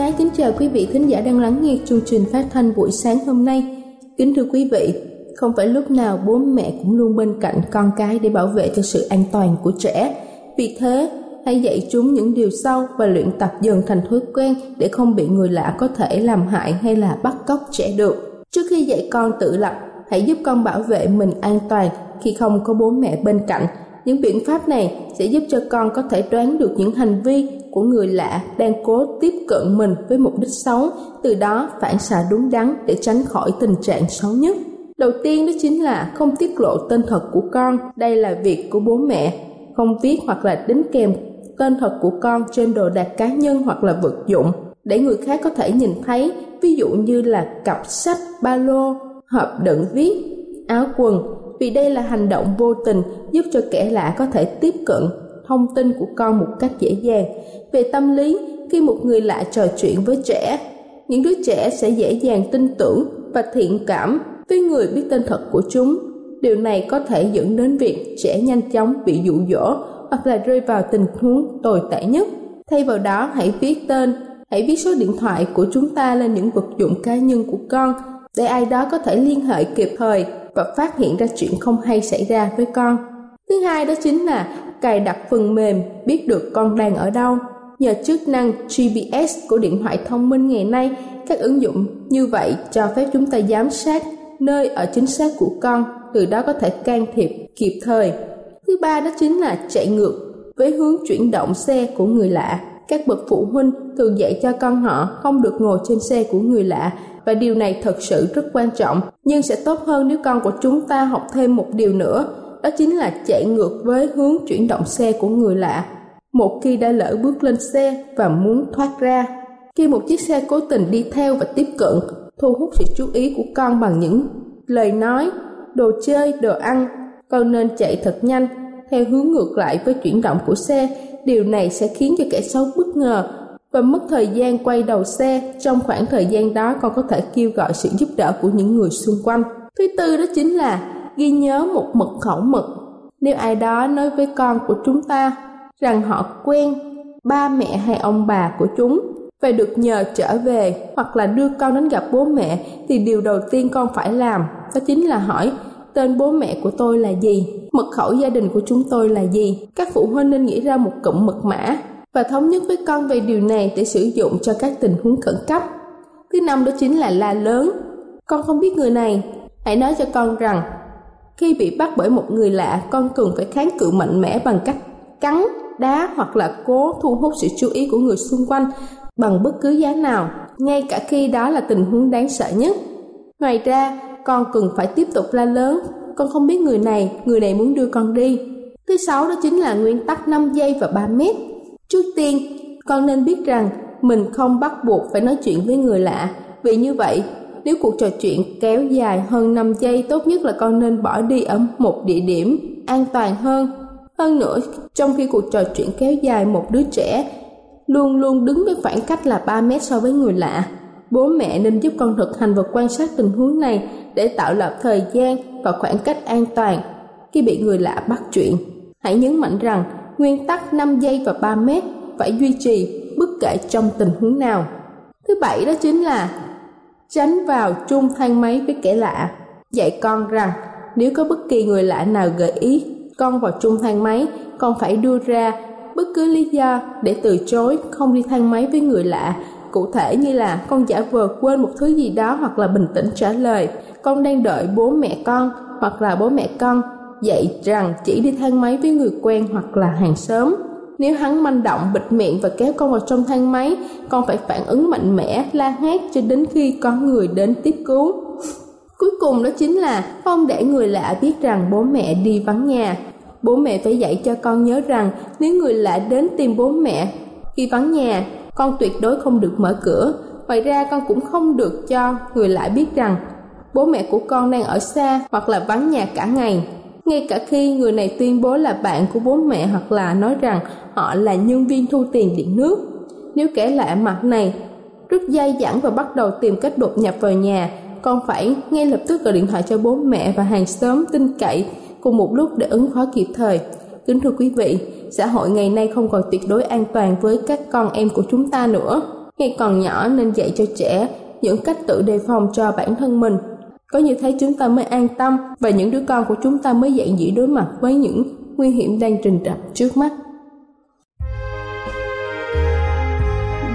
Xin ái kính chào quý vị thính giả đang lắng nghe chương trình phát thanh buổi sáng hôm nay. Kính thưa quý vị, không phải lúc nào bố mẹ cũng luôn bên cạnh con cái để bảo vệ cho sự an toàn của trẻ. Vì thế, hãy dạy chúng những điều sau và luyện tập dần thành thói quen để không bị người lạ có thể làm hại hay là bắt cóc trẻ được. Trước khi dạy con tự lập, hãy giúp con bảo vệ mình an toàn khi không có bố mẹ bên cạnh. Những biện pháp này sẽ giúp cho con có thể đoán được những hành vi của người lạ đang cố tiếp cận mình với mục đích xấu, từ đó phản xạ đúng đắn để tránh khỏi tình trạng xấu nhất. Đầu tiên đó chính là không tiết lộ tên thật của con, đây là việc của bố mẹ, không viết hoặc là đính kèm tên thật của con trên đồ đạc cá nhân hoặc là vật dụng để người khác có thể nhìn thấy, ví dụ như là cặp sách, ba lô, hộp đựng viết, áo quần, vì đây là hành động vô tình giúp cho kẻ lạ có thể tiếp cận thông tin của con một cách dễ dàng. Về tâm lý, khi một người lạ trò chuyện với trẻ, những đứa trẻ sẽ dễ dàng tin tưởng và thiện cảm với người biết tên thật của chúng. Điều này có thể dẫn đến việc trẻ nhanh chóng bị dụ dỗ hoặc là rơi vào tình huống tồi tệ nhất. Thay vào đó, hãy viết tên, hãy viết số điện thoại của chúng ta lên những vật dụng cá nhân của con để ai đó có thể liên hệ kịp thời và phát hiện ra chuyện không hay xảy ra với con. Thứ hai đó chính là cài đặt phần mềm biết được con đang ở đâu. Nhờ chức năng GPS của điện thoại thông minh ngày nay, các ứng dụng như vậy cho phép chúng ta giám sát nơi ở chính xác của con, từ đó có thể can thiệp kịp thời. Thứ ba đó chính là chạy ngược với hướng chuyển động xe của người lạ. Các bậc phụ huynh thường dạy cho con họ không được ngồi trên xe của người lạ và điều này thật sự rất quan trọng. Nhưng sẽ tốt hơn nếu con của chúng ta học thêm một điều nữa đó chính là chạy ngược với hướng chuyển động xe của người lạ. Một khi đã lỡ bước lên xe và muốn thoát ra, khi một chiếc xe cố tình đi theo và tiếp cận, thu hút sự chú ý của con bằng những lời nói, đồ chơi, đồ ăn, con nên chạy thật nhanh theo hướng ngược lại với chuyển động của xe. Điều này sẽ khiến cho kẻ xấu bất ngờ và mất thời gian quay đầu xe. Trong khoảng thời gian đó con có thể kêu gọi sự giúp đỡ của những người xung quanh. Thứ tư đó chính là ghi nhớ một mật khẩu mật. Nếu ai đó nói với con của chúng ta rằng họ quen ba mẹ hay ông bà của chúng và được nhờ trở về hoặc là đưa con đến gặp bố mẹ thì điều đầu tiên con phải làm đó chính là hỏi tên bố mẹ của tôi là gì, mật khẩu gia đình của chúng tôi là gì. Các phụ huynh nên nghĩ ra một cụm mật mã và thống nhất với con về điều này để sử dụng cho các tình huống khẩn cấp. Thứ năm đó chính là la lớn. Con không biết người này, hãy nói cho con rằng khi bị bắt bởi một người lạ, con cần phải kháng cự mạnh mẽ bằng cách cắn, đá hoặc là cố thu hút sự chú ý của người xung quanh bằng bất cứ giá nào, ngay cả khi đó là tình huống đáng sợ nhất. Ngoài ra, con cần phải tiếp tục la lớn, con không biết người này, người này muốn đưa con đi. Thứ sáu đó chính là nguyên tắc 5 giây và 3 mét. Trước tiên, con nên biết rằng mình không bắt buộc phải nói chuyện với người lạ, vì như vậy nếu cuộc trò chuyện kéo dài hơn 5 giây, tốt nhất là con nên bỏ đi ở một địa điểm an toàn hơn. Hơn nữa, trong khi cuộc trò chuyện kéo dài một đứa trẻ luôn luôn đứng với khoảng cách là 3 mét so với người lạ. Bố mẹ nên giúp con thực hành và quan sát tình huống này để tạo lập thời gian và khoảng cách an toàn khi bị người lạ bắt chuyện. Hãy nhấn mạnh rằng nguyên tắc 5 giây và 3 mét phải duy trì bất kể trong tình huống nào. Thứ bảy đó chính là tránh vào chung thang máy với kẻ lạ. Dạy con rằng nếu có bất kỳ người lạ nào gợi ý con vào chung thang máy, con phải đưa ra bất cứ lý do để từ chối không đi thang máy với người lạ. Cụ thể như là con giả vờ quên một thứ gì đó hoặc là bình tĩnh trả lời con đang đợi bố mẹ con hoặc là bố mẹ con dạy rằng chỉ đi thang máy với người quen hoặc là hàng xóm. Nếu hắn manh động bịt miệng và kéo con vào trong thang máy, con phải phản ứng mạnh mẽ, la hét cho đến khi có người đến tiếp cứu. Cuối cùng đó chính là không để người lạ biết rằng bố mẹ đi vắng nhà. Bố mẹ phải dạy cho con nhớ rằng nếu người lạ đến tìm bố mẹ khi vắng nhà, con tuyệt đối không được mở cửa. Ngoài ra con cũng không được cho người lạ biết rằng bố mẹ của con đang ở xa hoặc là vắng nhà cả ngày ngay cả khi người này tuyên bố là bạn của bố mẹ hoặc là nói rằng họ là nhân viên thu tiền điện nước. Nếu kẻ lạ mặt này, rất dai dẳng và bắt đầu tìm cách đột nhập vào nhà. Con phải ngay lập tức gọi điện thoại cho bố mẹ và hàng xóm tin cậy cùng một lúc để ứng phó kịp thời. Kính thưa quý vị, xã hội ngày nay không còn tuyệt đối an toàn với các con em của chúng ta nữa. Ngay còn nhỏ nên dạy cho trẻ những cách tự đề phòng cho bản thân mình. Có như thế chúng ta mới an tâm và những đứa con của chúng ta mới dạy dĩ đối mặt với những nguy hiểm đang trình rập trước mắt.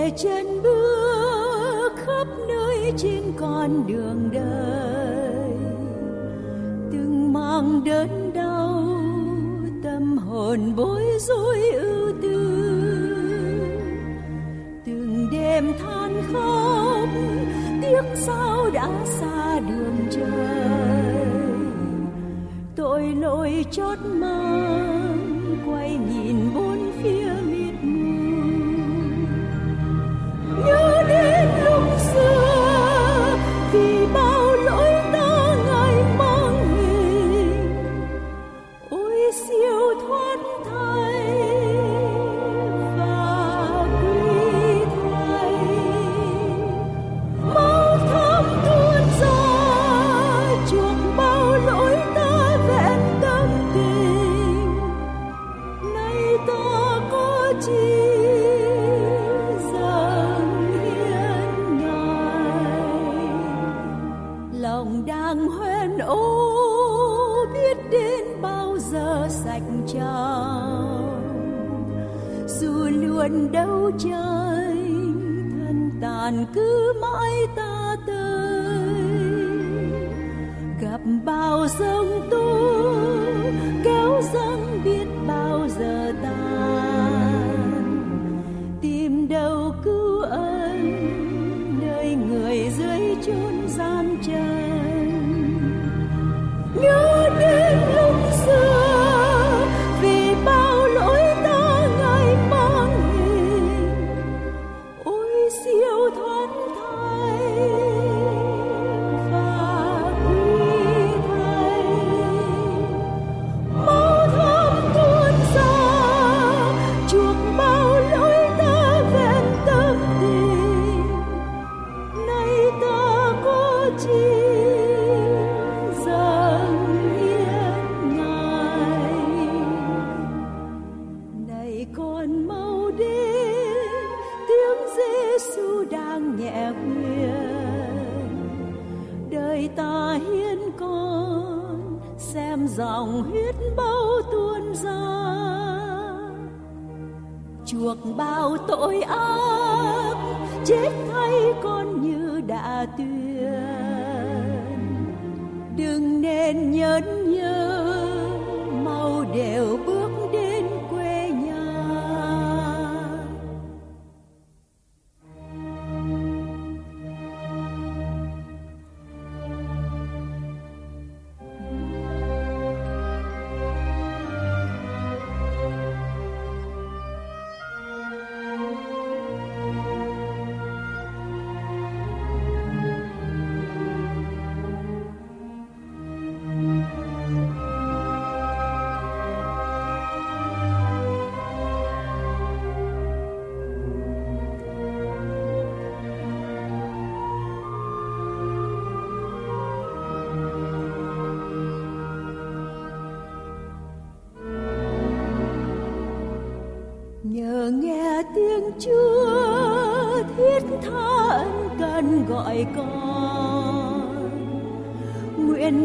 để chân bước khắp nơi trên con đường đời. Từng mang đớn đau, tâm hồn bối rối ưu tư. Từng đêm than khóc, tiếc sao đã xa đường trời. Tội lỗi chót mang quay nhìn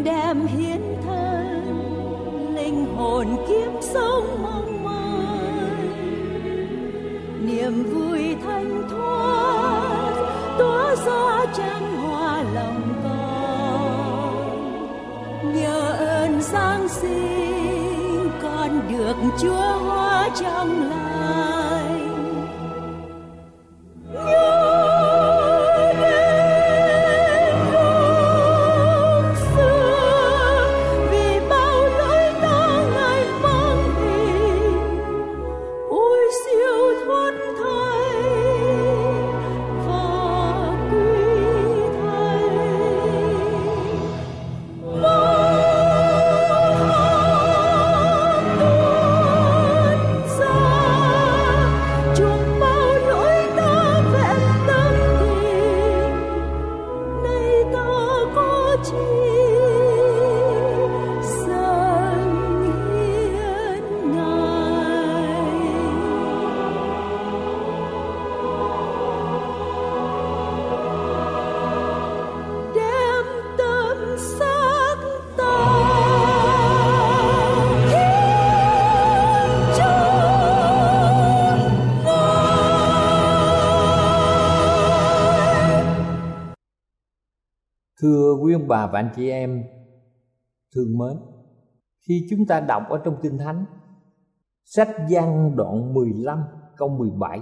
đem hiến thân, linh hồn kiếp sống mong mỏi. Niềm vui thanh thoát, tỏa ra tràn hoa lòng con. Nhờ ơn giáng sinh, con được chúa hóa trong lòng. Quý ông bà và anh chị em thương mến, khi chúng ta đọc ở trong Kinh Thánh, sách Giăng đoạn 15 câu 17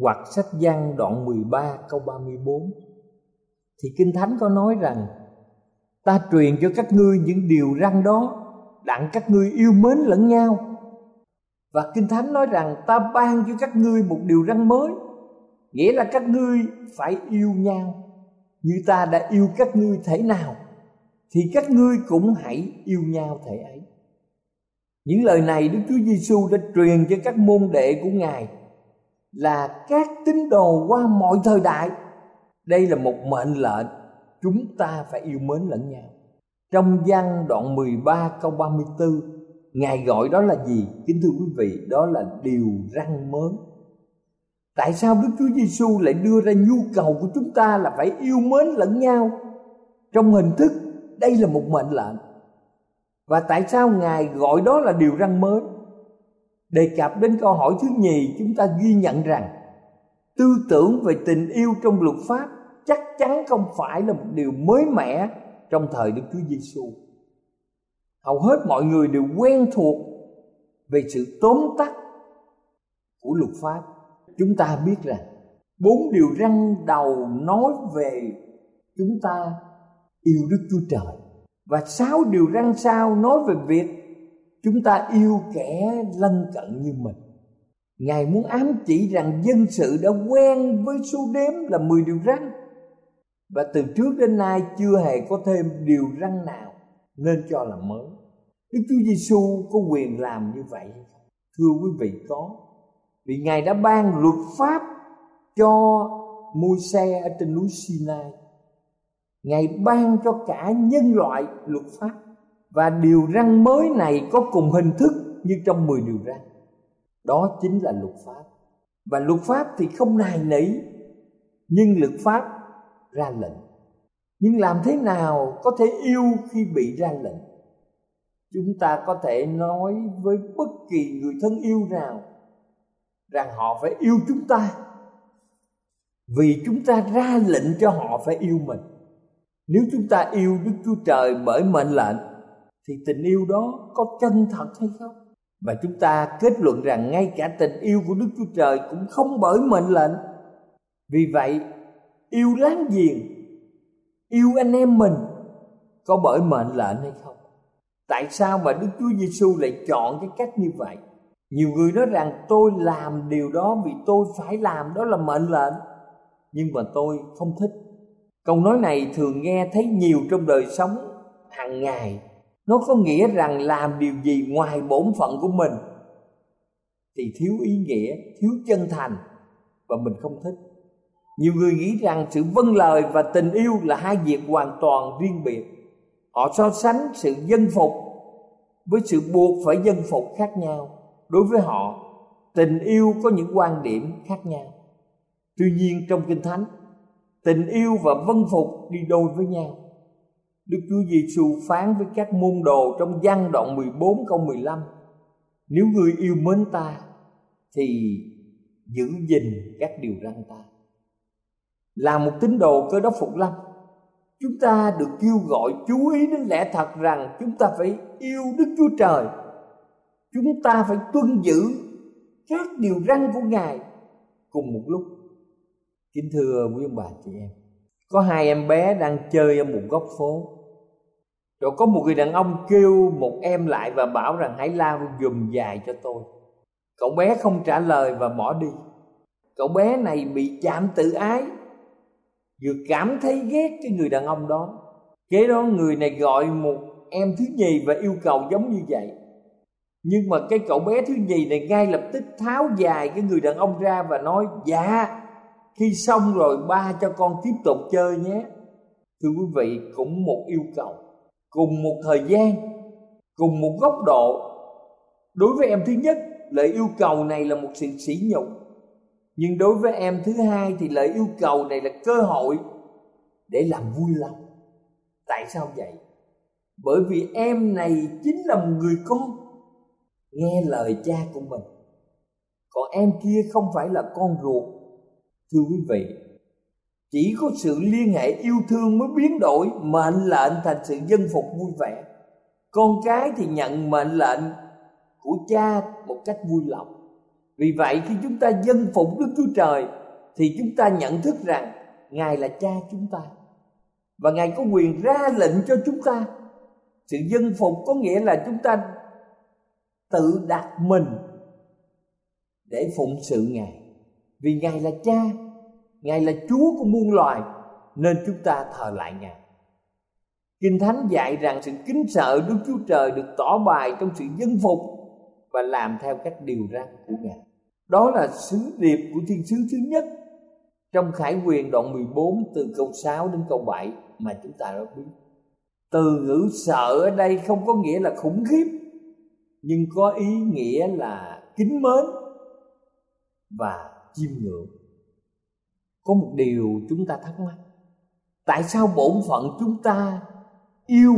hoặc sách Giăng đoạn 13 câu 34 thì Kinh Thánh có nói rằng ta truyền cho các ngươi những điều răn đó đặng các ngươi yêu mến lẫn nhau. Và Kinh Thánh nói rằng ta ban cho các ngươi một điều răn mới nghĩa là các ngươi phải yêu nhau như ta đã yêu các ngươi thể nào thì các ngươi cũng hãy yêu nhau thể ấy những lời này Đức Chúa Giêsu đã truyền cho các môn đệ của Ngài là các tín đồ qua mọi thời đại. Đây là một mệnh lệnh chúng ta phải yêu mến lẫn nhau. Trong văn đoạn 13 câu 34, Ngài gọi đó là gì? Kính thưa quý vị, đó là điều răng mới. Tại sao Đức Chúa Giêsu lại đưa ra nhu cầu của chúng ta là phải yêu mến lẫn nhau trong hình thức đây là một mệnh lệnh. Và tại sao Ngài gọi đó là điều răn mới? Đề cập đến câu hỏi thứ nhì, chúng ta ghi nhận rằng tư tưởng về tình yêu trong luật pháp chắc chắn không phải là một điều mới mẻ trong thời Đức Chúa Giêsu. Hầu hết mọi người đều quen thuộc về sự tóm tắt của luật pháp. Chúng ta biết rằng bốn điều răng đầu nói về chúng ta yêu Đức Chúa Trời. Và sáu điều răng sau nói về việc chúng ta yêu kẻ lân cận như mình. Ngài muốn ám chỉ rằng dân sự đã quen với số đếm là 10 điều răng và từ trước đến nay chưa hề có thêm điều răng nào nên cho là mới. Đức Chúa Giêsu có quyền làm như vậy thưa quý vị, có vì ngài đã ban luật pháp cho môi xe ở trên núi Sinai. Ngài ban cho cả nhân loại luật pháp. Và điều răn mới này có cùng hình thức như trong 10 điều răn. Đó chính là luật pháp. Và luật pháp thì không nài nỉ, Nhưng luật pháp ra lệnh. Nhưng làm thế nào có thể yêu khi bị ra lệnh? Chúng ta có thể nói với bất kỳ người thân yêu nào rằng họ phải yêu chúng ta. Vì chúng ta ra lệnh cho họ phải yêu mình. Nếu chúng ta yêu đức chúa trời bởi mệnh lệnh, thì tình yêu đó có chân thật hay không? Và chúng ta kết luận rằng ngay cả tình yêu của đức chúa trời cũng không bởi mệnh lệnh. Vì vậy, yêu láng giềng, yêu anh em mình có bởi mệnh lệnh hay không? Tại sao mà đức chúa giêsu lại chọn cái cách như vậy? Nhiều người nói rằng tôi làm điều đó vì tôi phải làm, đó là mệnh lệnh. Nhưng mà tôi không thích. Câu nói này thường nghe thấy nhiều trong đời sống hàng ngày. Nó có nghĩa rằng làm điều gì ngoài bổn phận của mình thì thiếu ý nghĩa, thiếu chân thành và mình không thích. Nhiều người nghĩ rằng sự vâng lời và tình yêu là hai việc hoàn toàn riêng biệt. Họ so sánh sự dân phục với sự buộc phải dân phục khác nhau đối với họ, tình yêu có những quan điểm khác nhau. Tuy nhiên trong kinh thánh, tình yêu và vâng phục đi đôi với nhau. Đức Chúa Giêsu phán với các môn đồ trong văn đoạn 14 câu 15 Nếu người yêu mến ta, thì giữ gìn các điều răn ta. Là một tín đồ cơ đốc phục lâm, Chúng ta được kêu gọi chú ý đến lẽ thật rằng chúng ta phải yêu Đức Chúa Trời. Chúng ta phải tuân giữ các điều răn của Ngài cùng một lúc. Kính thưa quý ông bà chị em, Có hai em bé đang chơi ở một góc phố. Rồi có một người đàn ông kêu một em lại và bảo rằng, hãy lao dùm dài cho tôi. Cậu bé không trả lời và bỏ đi. Cậu bé này bị chạm tự ái, vừa cảm thấy ghét cái người đàn ông đó. Kế đó người này gọi một em thứ nhì và yêu cầu giống như vậy nhưng mà cái cậu bé thứ nhì này ngay lập tức tháo dài cái người đàn ông ra và nói dạ khi xong rồi ba cho con tiếp tục chơi nhé. Thưa quý vị, cũng một yêu cầu, cùng một thời gian, cùng một góc độ. Đối với em thứ nhất, lời yêu cầu này là một sự sỉ nhục. Nhưng đối với em thứ hai thì lời yêu cầu này là cơ hội để làm vui lòng. Tại sao vậy? Bởi vì em này chính là một người con nghe lời cha của mình. Còn em kia không phải là con ruột. Thưa quý vị, chỉ có sự liên hệ yêu thương mới biến đổi, mệnh lệnh thành sự dân phục vui vẻ. Con cái thì nhận mệnh lệnh của cha một cách vui lòng. Vì vậy khi chúng ta dân phục đức chúa trời, thì chúng ta nhận thức rằng ngài là cha chúng ta. Và ngài có quyền ra lệnh cho chúng ta. Sự dân phục có nghĩa là chúng ta tự đặt mình để phụng sự ngài. Vì ngài là cha, Ngài là Chúa của muôn loài, Nên chúng ta thờ lại Ngài. Kinh Thánh dạy rằng sự kính sợ Đức Chúa Trời được tỏ bài trong sự dân phục Và làm theo các điều răn của Ngài. Đó là sứ điệp của thiên sứ thứ nhất Trong Khải quyền đoạn 14 từ câu 6 đến câu 7 mà chúng ta đã biết. Từ ngữ sợ ở đây không có nghĩa là khủng khiếp nhưng có ý nghĩa là kính mến và chiêm ngưỡng. Có một điều chúng ta thắc mắc. Tại sao bổn phận chúng ta yêu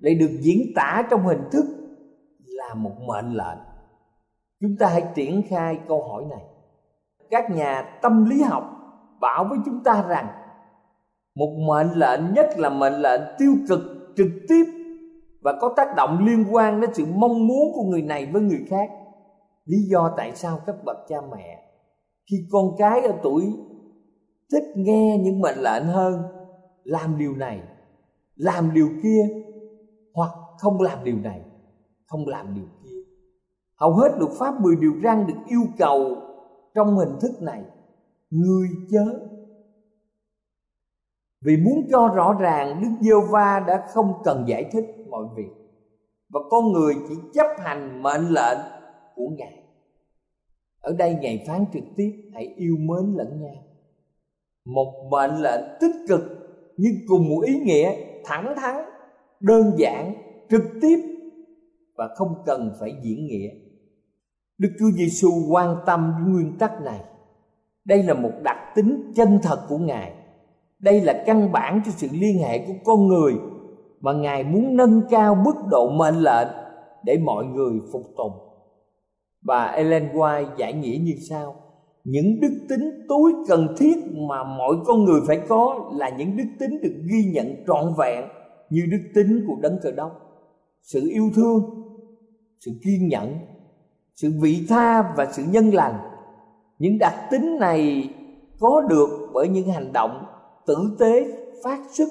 lại được diễn tả trong hình thức là một mệnh lệnh? Chúng ta hãy triển khai câu hỏi này. Các nhà tâm lý học bảo với chúng ta rằng, một mệnh lệnh nhất là mệnh lệnh tiêu cực trực tiếp và có tác động liên quan đến sự mong muốn của người này với người khác. Lý do tại sao các bậc cha mẹ khi con cái ở tuổi thích nghe những mệnh lệnh hơn, làm điều này, làm điều kia, hoặc không làm điều này, không làm điều kia. Hầu hết luật pháp 10 điều răn được yêu cầu trong hình thức này. Người chớ vì muốn cho rõ ràng, Đức Giêsu va đã không cần giải thích mọi việc. Và con người chỉ chấp hành mệnh lệnh của Ngài. Ở đây Ngài phán trực tiếp, hãy yêu mến lẫn nhau. Một mệnh lệnh tích cực, nhưng cùng một ý nghĩa thẳng thắn, đơn giản, trực tiếp và không cần phải diễn nghĩa. Đức chúa giêsu quan tâm đến nguyên tắc này. Đây là một đặc tính chân thật của ngài đây là căn bản cho sự liên hệ của con người mà ngài muốn nâng cao mức độ mệnh lệnh để mọi người phục tùng. Và Ellen White giải nghĩa như sau, những đức tính tối cần thiết mà mọi con người phải có là những đức tính được ghi nhận trọn vẹn như đức tính của đấng cờ đốc. Sự yêu thương, sự kiên nhẫn, sự vị tha và sự nhân lành. Những đặc tính này có được bởi những hành động tử tế phát xuất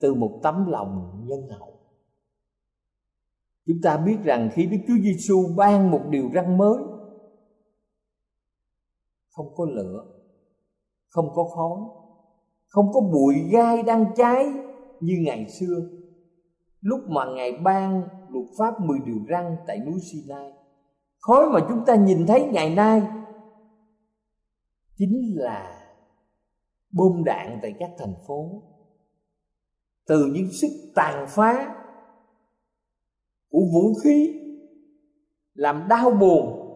từ một tấm lòng nhân hậu. Chúng ta biết rằng khi đức chúa giêsu ban một điều răn mới, không có lửa, không có khói, không có bụi gai đang cháy như ngày xưa, lúc mà ngài ban luật pháp 10 điều răn tại núi Sinai, khói mà chúng ta nhìn thấy ngày nay chính là bom đạn tại các thành phố từ những sức tàn phá của vũ khí làm đau buồn,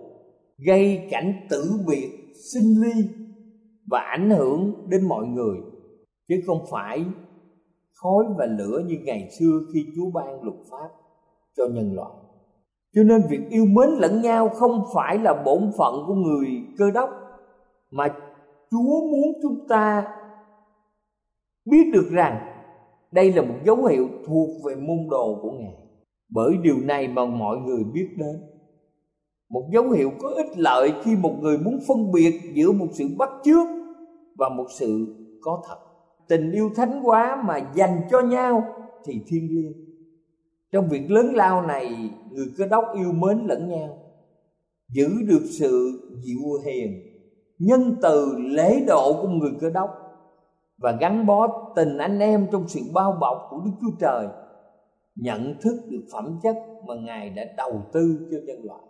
gây cảnh tử biệt sinh ly và ảnh hưởng đến mọi người chứ không phải khói và lửa như ngày xưa khi Chúa ban luật pháp cho nhân loại. Cho nên việc yêu mến lẫn nhau không phải là bổn phận của người cơ đốc, mà Chúa muốn chúng ta biết được rằng đây là một dấu hiệu thuộc về môn đồ của Ngài. Bởi điều này mà mọi người biết đến. Một dấu hiệu có ích lợi khi một người muốn phân biệt giữa một sự bắt chước và một sự có thật. Tình yêu thánh quá mà dành cho nhau thì thiên liêng. Trong việc lớn lao này, người cơ đốc yêu mến lẫn nhau, giữ được sự dịu hiền, nhân từ lễ độ của người cơ đốc và gắn bó tình anh em trong sự bao bọc của Đức Chúa Trời nhận thức được phẩm chất mà Ngài đã đầu tư cho nhân loại.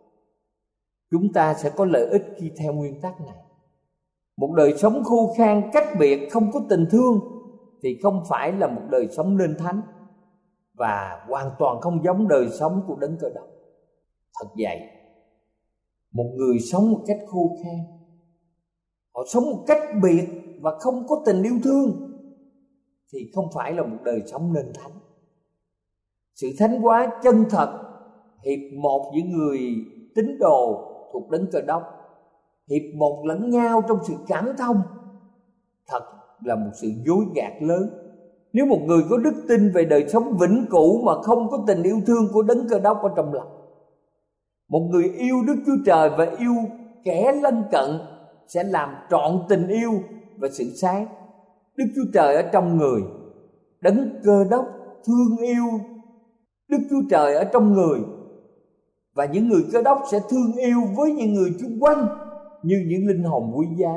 Chúng ta sẽ có lợi ích khi theo nguyên tắc này. Một đời sống khô khan cách biệt không có tình thương thì không phải là một đời sống nên thánh và hoàn toàn không giống đời sống của đấng cơ đốc. Thật vậy, một người sống một cách khô khan, họ sống một cách biệt và không có tình yêu thương, thì không phải là một đời sống nên thánh. Sự thánh hóa chân thật, hiệp một giữa người tín đồ thuộc đấng cơ đốc, hiệp một lẫn nhau trong sự cảm thông, thật là một sự dối gạt lớn. Nếu một người có đức tin về đời sống vĩnh cửu mà không có tình yêu thương của đấng cơ đốc ở trong lòng, một người yêu đức chúa trời và yêu kẻ lân cận sẽ làm trọn tình yêu và sự sáng. Đức chúa trời ở trong người, đấng cơ đốc thương yêu. Đức chúa trời ở trong người, và những người cơ đốc sẽ thương yêu với những người chung quanh như những linh hồn quý giá,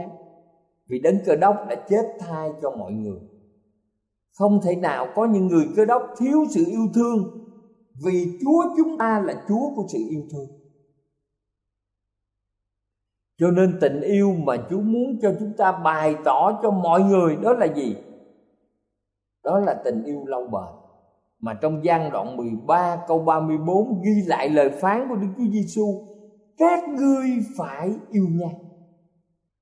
vì đấng cơ đốc đã chết thai cho mọi người. Không thể nào có những người cơ đốc thiếu sự yêu thương, vì chúa chúng ta là chúa của sự yêu thương cho nên tình yêu mà Chúa muốn cho chúng ta bày tỏ cho mọi người đó là gì? Đó là tình yêu lâu bền. Mà trong gian đoạn 13 câu 34 ghi lại lời phán của Đức Chúa Giêsu, các ngươi phải yêu nhau.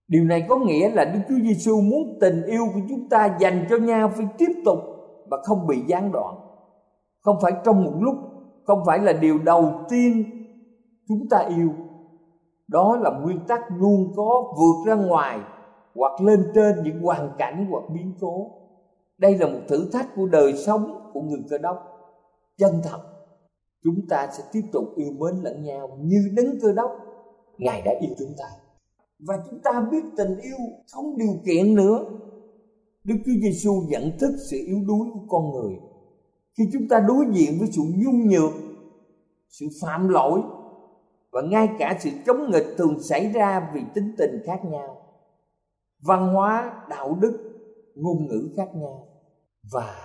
Điều này có nghĩa là Đức Chúa Giêsu muốn tình yêu của chúng ta dành cho nhau phải tiếp tục và không bị gián đoạn. Không phải trong một lúc, không phải là điều đầu tiên chúng ta yêu đó là nguyên tắc luôn có vượt ra ngoài hoặc lên trên những hoàn cảnh hoặc biến cố. Đây là một thử thách của đời sống của người cơ đốc. Chân thật, chúng ta sẽ tiếp tục yêu mến lẫn nhau như đấng cơ đốc. Ngài đã yêu chúng ta. Và chúng ta biết tình yêu không điều kiện nữa. Đức Chúa Giêsu nhận thức sự yếu đuối của con người. Khi chúng ta đối diện với sự nhung nhược, sự phạm lỗi và ngay cả sự chống nghịch thường xảy ra vì tính tình khác nhau. Văn hóa, đạo đức, ngôn ngữ khác nhau. Và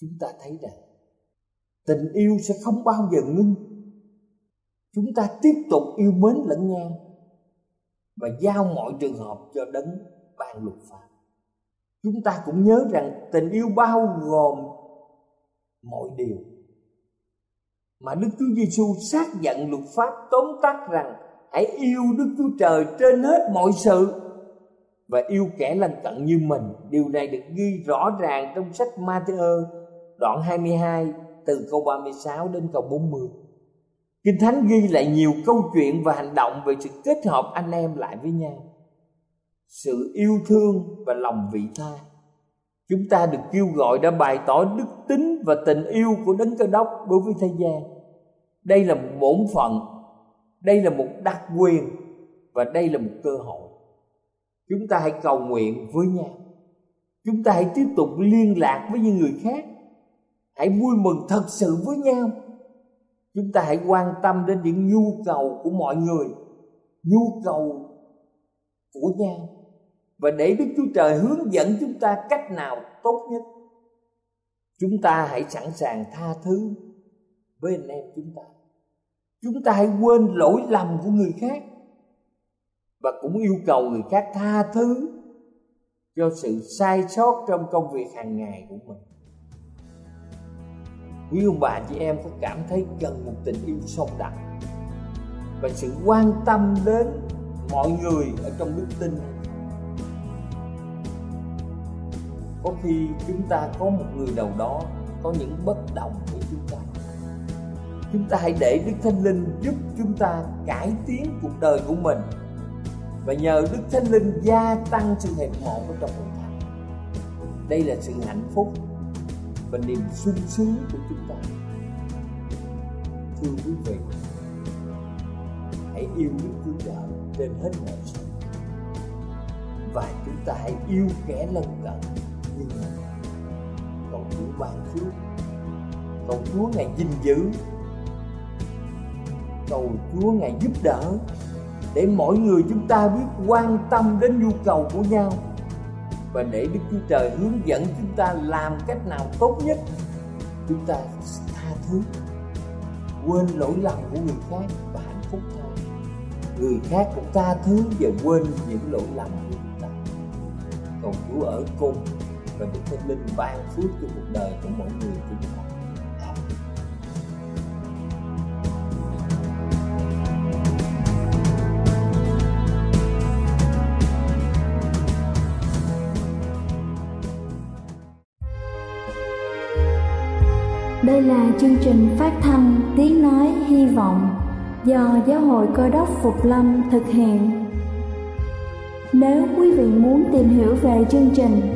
chúng ta thấy rằng, tình yêu sẽ không bao giờ ngưng. Chúng ta tiếp tục yêu mến lẫn nhau và giao mọi trường hợp cho đấng ban luật pháp. Chúng ta cũng nhớ rằng tình yêu bao gồm mọi điều mà Đức Chúa Giêsu xác nhận luật pháp tóm tắt rằng hãy yêu Đức Chúa Trời trên hết mọi sự và yêu kẻ lân cận như mình. Điều này được ghi rõ ràng trong sách Matthew đoạn 22 từ câu 36 đến câu 40. Kinh Thánh ghi lại nhiều câu chuyện và hành động về sự kết hợp anh em lại với nhau. Sự yêu thương và lòng vị tha. Chúng ta được kêu gọi đã bày tỏ đức tính và tình yêu của Đấng Cơ Đốc đối với thế gian. Đây là một bổn phận, đây là một đặc quyền và đây là một cơ hội. Chúng ta hãy cầu nguyện với nhau. Chúng ta hãy tiếp tục liên lạc với những người khác. Hãy vui mừng thật sự với nhau chúng ta hãy quan tâm đến những nhu cầu của mọi người nhu cầu của nhau và để đức chúa trời hướng dẫn chúng ta cách nào tốt nhất, chúng ta hãy sẵn sàng tha thứ với anh em chúng ta. Chúng ta hãy quên lỗi lầm của người khác và cũng yêu cầu người khác tha thứ cho sự sai sót trong công việc hàng ngày của mình. Quý ông bà chị em có cảm thấy cần một tình yêu sâu đậm và sự quan tâm đến mọi người ở trong đức tin có khi chúng ta có một người nào đó có những bất đồng với chúng ta. Chúng ta hãy để đức thánh linh giúp chúng ta cải tiến cuộc đời của mình. Và nhờ đức thánh linh gia tăng sự hẹp một ở trong hội thánh. Đây là sự hạnh phúc và niềm sung sướng của chúng ta. Thưa quý vị, hãy yêu Đức Chúa Trời trên hết mọi sự. Và chúng ta hãy yêu kẻ lân cận như mình cầu Chúa ban phước. Cầu Chúa ngài gìn giữ. Cầu Chúa ngài giúp đỡ để mỗi người chúng ta biết quan tâm đến nhu cầu của nhau và để Đức Chúa Trời hướng dẫn chúng ta làm cách nào tốt nhất chúng ta tha thứ, quên lỗi lầm của người khác và hạnh phúc thôi người khác cũng tha thứ và quên những lỗi lầm của chúng ta. Cầu Chúa ở cùng và những Thánh Linh ban phước cho cuộc đời của mỗi người chúng ta Đây là chương trình phát thanh Tiếng Nói Hy Vọng do Giáo hội Cơ đốc Phục Lâm thực hiện. Nếu quý vị muốn tìm hiểu về chương trình